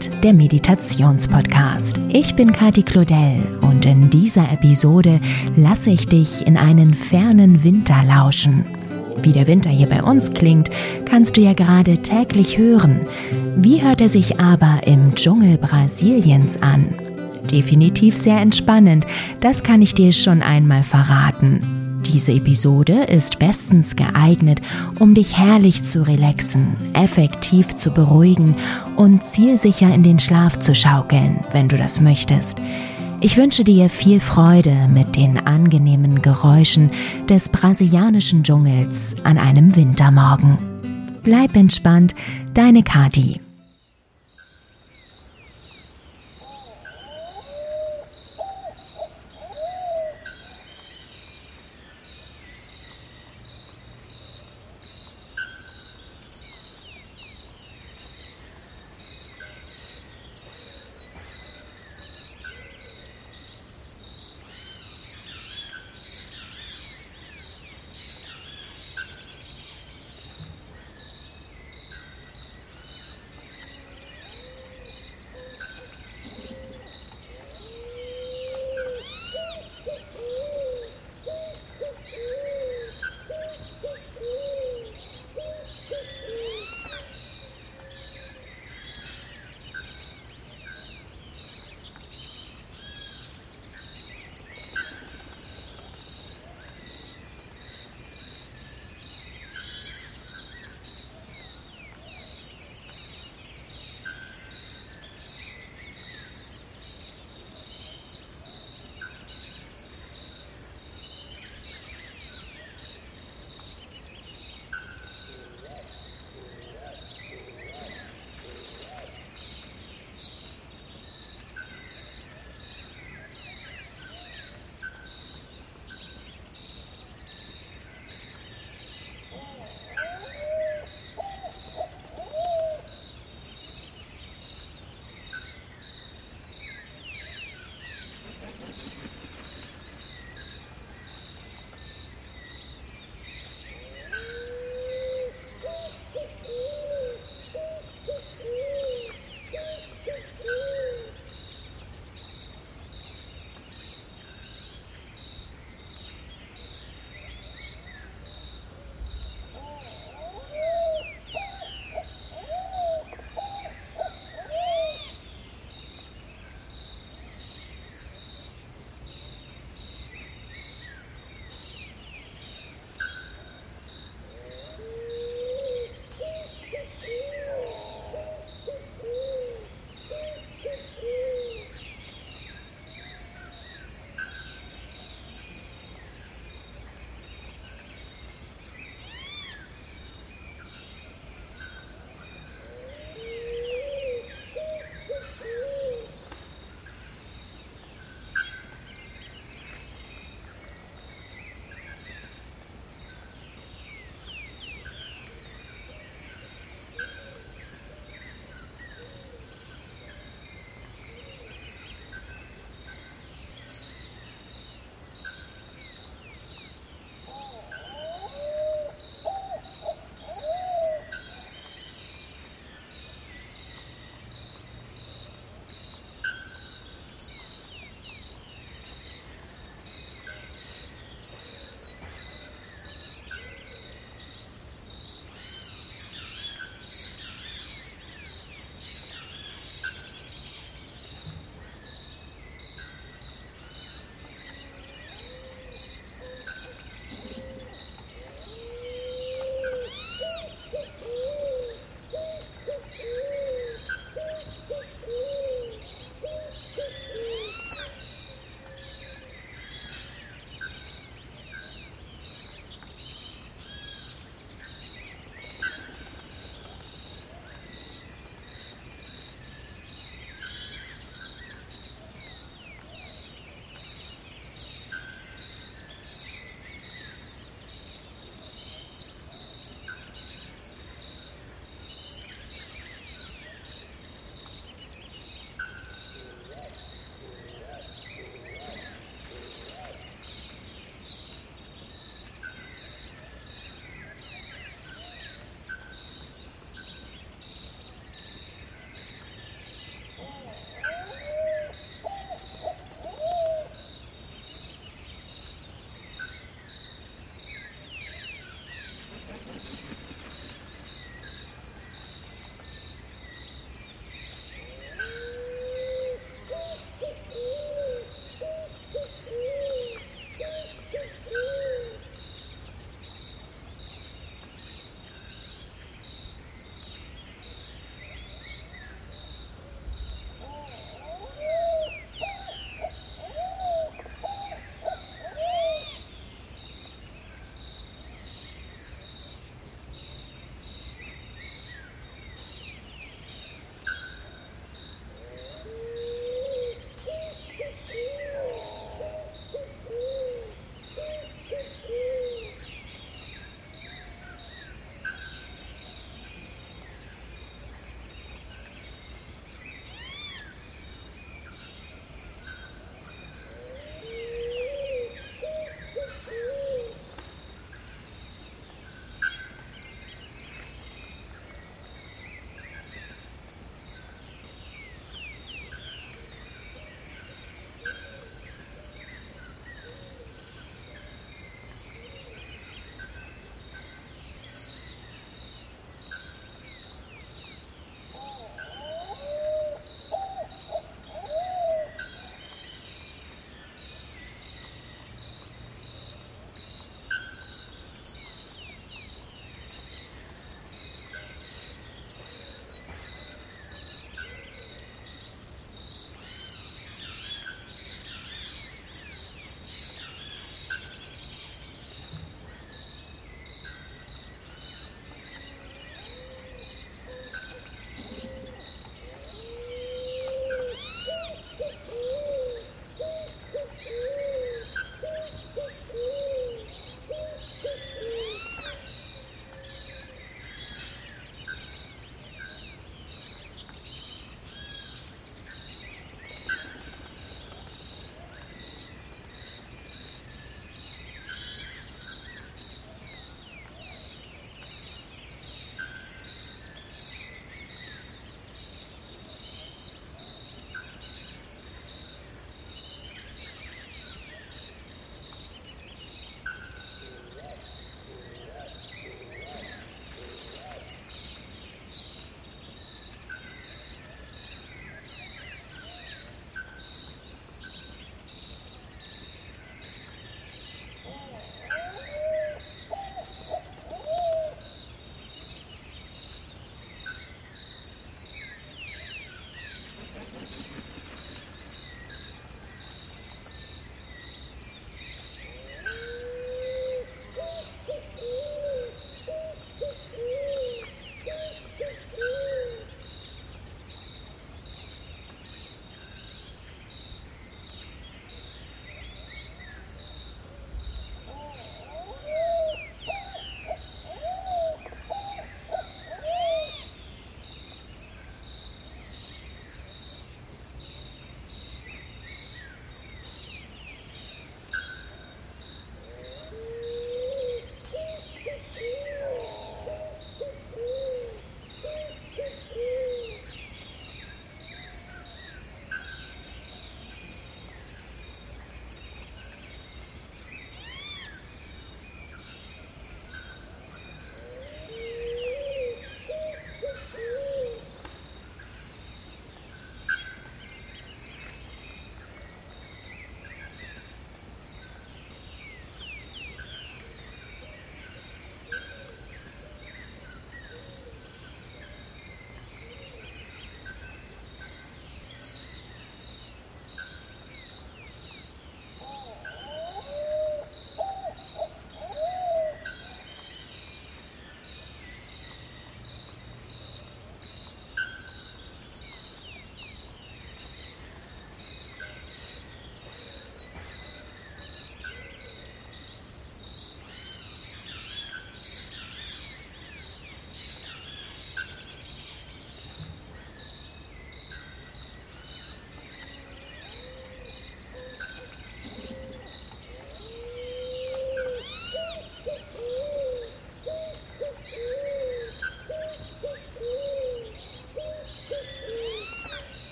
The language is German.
Mond, der Meditationspodcast. Ich bin Kati Claudel und in dieser Episode lasse ich dich in einen fernen Winter lauschen. Wie der Winter hier bei uns klingt, kannst du ja gerade täglich hören. Wie hört er sich aber im Dschungel Brasiliens an? Definitiv sehr entspannend, das kann ich dir schon einmal verraten. Diese Episode ist bestens geeignet, um dich herrlich zu relaxen, effektiv zu beruhigen und zielsicher in den Schlaf zu schaukeln, wenn du das möchtest. Ich wünsche dir viel Freude mit den angenehmen Geräuschen des brasilianischen Dschungels an einem Wintermorgen. Bleib entspannt, deine Kati.